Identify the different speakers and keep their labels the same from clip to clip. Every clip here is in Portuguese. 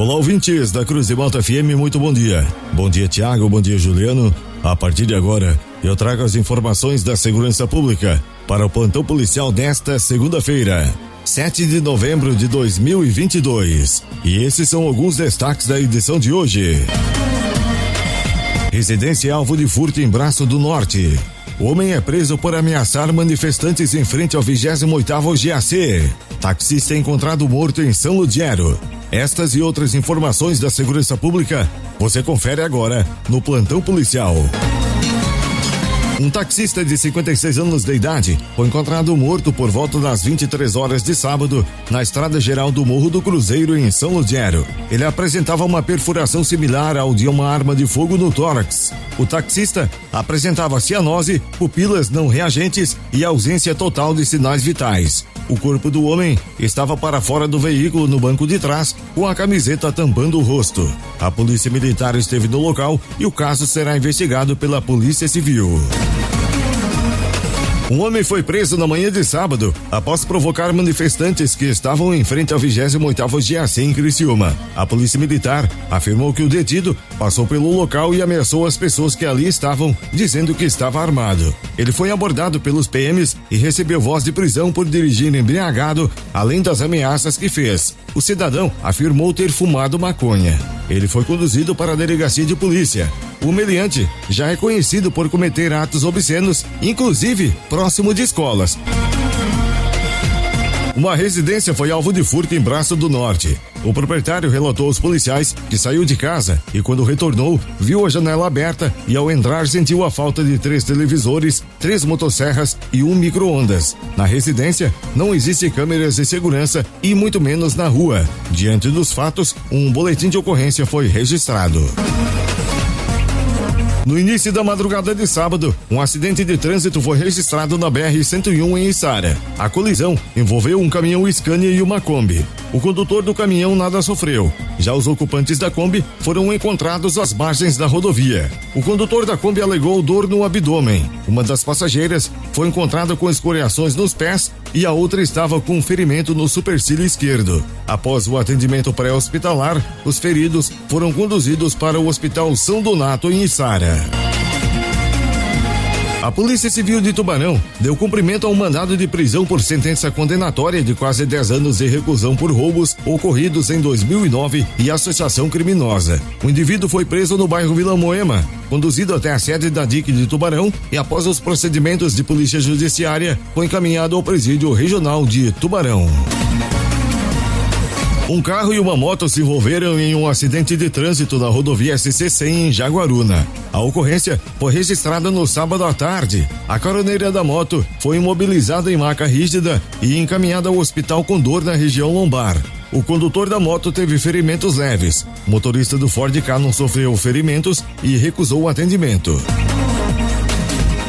Speaker 1: Olá, ouvintes da Cruz de Malta FM, muito bom dia. Bom dia, Tiago, bom dia, Juliano. A partir de agora, eu trago as informações da segurança pública para o plantão policial desta segunda-feira, 7 de novembro de 2022. E esses são alguns destaques da edição de hoje. Residência alvo de furto em Braço do Norte. Homem é preso por ameaçar manifestantes em frente ao 28º GAC. Taxista é encontrado morto em São Ludgero. Estas e outras informações da segurança pública você confere agora no plantão policial. Um taxista de 56 anos de idade foi encontrado morto por volta das 23 horas de sábado na estrada geral do Morro do Cruzeiro em São Ludgero. Ele apresentava uma perfuração similar ao de uma arma de fogo no tórax. O taxista apresentava cianose, pupilas não reagentes e ausência total de sinais vitais. O corpo do homem estava para fora do veículo no banco de trás, com a camiseta tampando o rosto. A polícia militar esteve no local e o caso será investigado pela Polícia Civil. Um homem foi preso na manhã de sábado após provocar manifestantes que estavam em frente ao 28º GAC em Criciúma. A polícia militar afirmou que o detido passou pelo local e ameaçou as pessoas que ali estavam, dizendo que estava armado. Ele foi abordado pelos PMs e recebeu voz de prisão por dirigir embriagado, além das ameaças que fez. O cidadão afirmou ter fumado maconha. Ele foi conduzido para a delegacia de polícia. O meliante já é conhecido por cometer atos obscenos, inclusive próximo de escolas. Uma residência foi alvo de furto em Braço do Norte. O proprietário relatou aos policiais que saiu de casa e, quando retornou, viu a janela aberta e, ao entrar, sentiu a falta de três televisores, três motosserras e um micro-ondas. Na residência, não existe câmeras de segurança e muito menos na rua. Diante dos fatos, um boletim de ocorrência foi registrado. No início da madrugada de sábado, um acidente de trânsito foi registrado na BR-101 em Içara. A colisão envolveu um caminhão Scania e uma Kombi. O condutor do caminhão nada sofreu. Já os ocupantes da Kombi foram encontrados às margens da rodovia. O condutor da Kombi alegou dor no abdômen. Uma das passageiras foi encontrada com escoriações nos pés e a outra estava com um ferimento no supercílio esquerdo. Após o atendimento pré-hospitalar, os feridos foram conduzidos para o Hospital São Donato em Içara. A Polícia Civil de Tubarão deu cumprimento a um mandado de prisão por sentença condenatória de quase 10 anos de reclusão por roubos ocorridos em 2009 e associação criminosa. O indivíduo foi preso no bairro Vila Moema, conduzido até a sede da DIC de Tubarão e após os procedimentos de polícia judiciária, foi encaminhado ao presídio regional de Tubarão. Um carro e uma moto se envolveram em um acidente de trânsito na rodovia SC100 em Jaguaruna. A ocorrência foi registrada no sábado à tarde. A caroneira da moto foi imobilizada em maca rígida e encaminhada ao hospital com dor na região lombar. O condutor da moto teve ferimentos leves. O motorista do Ford K não sofreu ferimentos e recusou o atendimento.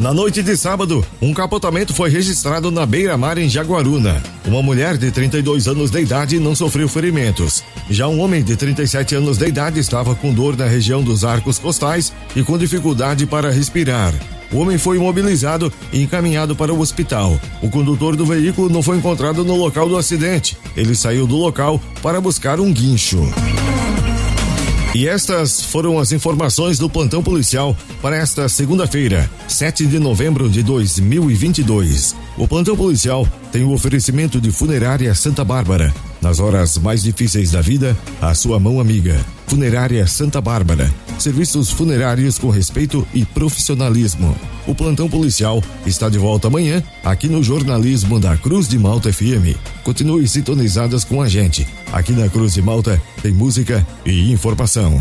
Speaker 1: Na noite de sábado, um capotamento foi registrado na beira-mar em Jaguaruna. Uma mulher de 32 anos de idade não sofreu ferimentos. Já um homem de 37 anos de idade estava com dor na região dos arcos costais e com dificuldade para respirar. O homem foi imobilizado e encaminhado para o hospital. O condutor do veículo não foi encontrado no local do acidente. Ele saiu do local para buscar um guincho. E estas foram as informações do plantão policial para esta segunda-feira, 7 de novembro de 2022. O plantão policial tem o oferecimento de Funerária Santa Bárbara. Nas horas mais difíceis da vida, a sua mão amiga. Funerária Santa Bárbara. Serviços funerários com respeito e profissionalismo. O plantão policial está de volta amanhã aqui no jornalismo da Cruz de Malta FM. Continue sintonizadas com a gente. Aqui na Cruz de Malta tem música e informação.